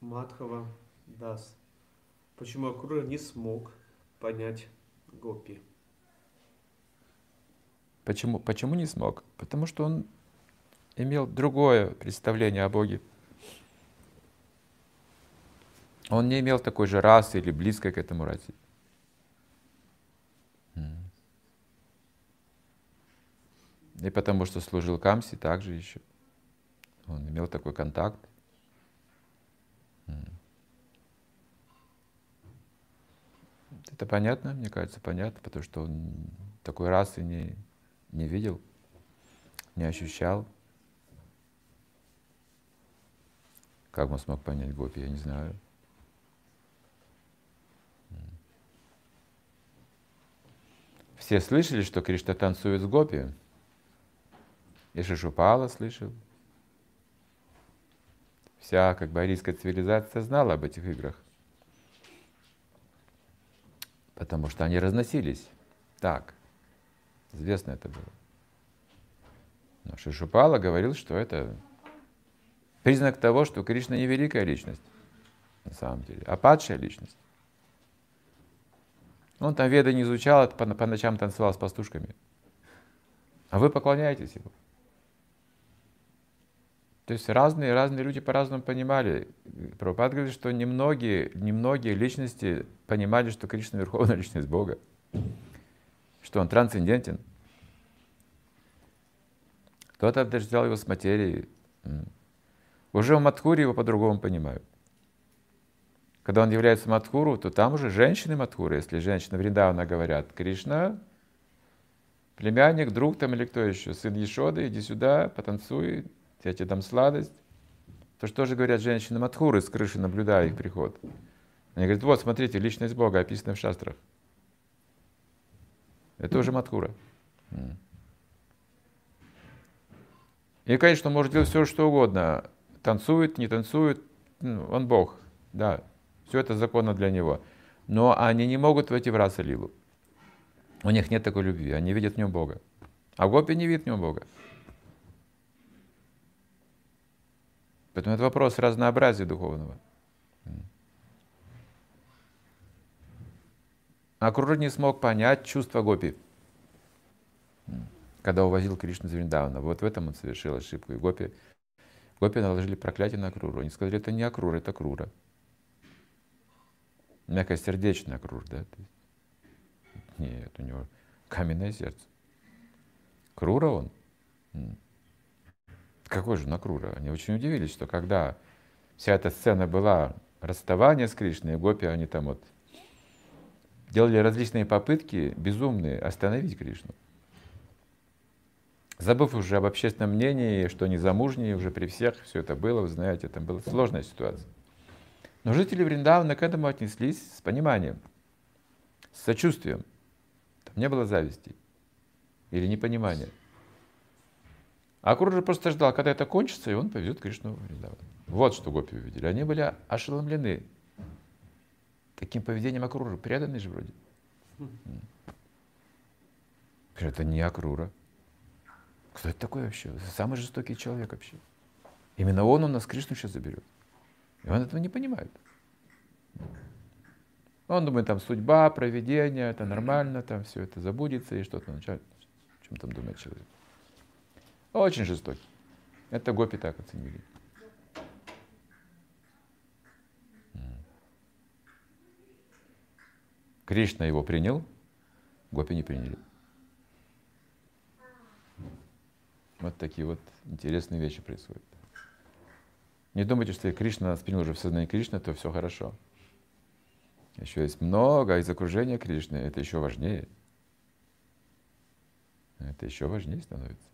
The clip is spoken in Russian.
Мадхава Дас. Почему Акрура не смог понять Гопи? Почему, почему не смог? Потому что он имел другое представление о Боге. Он не имел такой же расы или близкой к этому расе. И потому что служил Камси также еще. Он имел такой контакт. Это понятно, мне кажется, понятно, потому что он такой расы не, не видел, не ощущал. Как он смог понять Гопи, я не знаю. Все слышали, что Кришна танцует с Гопи? И Шишупала слышал. Вся как бы арийская цивилизация знала об этих играх. Потому что они разносились. Так. Известно это было. Но Шишупала говорил, что это признак того, что Кришна не великая личность, на самом деле, а падшая личность. Он там веды не изучал, по, по ночам танцевал с пастушками. А вы поклоняетесь ему. То есть разные, разные люди по-разному понимали. Прабхупад говорит, что немногие, немногие личности понимали, что Кришна — верховная личность Бога, что он трансцендентен. Кто-то взял его с материи. Уже в Мадхуре его по-другому понимают. Когда он является Мадхуру, то там уже женщины Мадхуры. Если женщина Вриндавана говорят, Кришна, племянник, друг там или кто еще, сын Ешоды, иди сюда, потанцуй, я тебе дам сладость. То что же говорят женщины Мадхуры с крыши, наблюдая их приход? Они говорят, вот, смотрите, личность Бога описана в шастрах. Это уже Мадхура. И, конечно, может делать все, что угодно. Танцует, не танцует, ну, он Бог, да. Все это законно для него. Но они не могут войти в раса лилу. У них нет такой любви, они видят в нем Бога. А гопи не видят в нем Бога. Поэтому это вопрос разнообразия духовного. Акрур не смог понять чувство гопи, когда увозил Кришну из Вриндавана. Вот в этом он совершил ошибку. И гопи, гопи наложили проклятие на Акруру. Они сказали, это не Акрур, это Крура мягкосердечный Акрур, да? Нет, у него каменное сердце. Крура он? Какой же Накрура? Они очень удивились, что когда вся эта сцена была расставание с Кришной, Гопи, они там вот делали различные попытки, безумные, остановить Кришну. Забыв уже об общественном мнении, что они замужние уже при всех, все это было, вы знаете, там была сложная ситуация. Но жители Вриндавана к этому отнеслись с пониманием, с сочувствием. Там не было зависти или непонимания. А Акура просто ждал, когда это кончится, и он повезет Кришну Вриндаван. Вот что гопи увидели. Они были ошеломлены таким поведением Акруры. Преданный же вроде. Это не Акрура. Кто это такой вообще? Самый жестокий человек вообще. Именно он у нас Кришну сейчас заберет. И он этого не понимает. Он думает, там судьба, проведение, это нормально, там все это забудется и что-то начать. Чем там думает человек. Очень жестокий. Это гопи так оценили. Кришна его принял, гопи не приняли. Вот такие вот интересные вещи происходят. Не думайте, что Кришна нас принял уже в сознании Кришны, то все хорошо. Еще есть много из окружения Кришны, это еще важнее. Это еще важнее становится.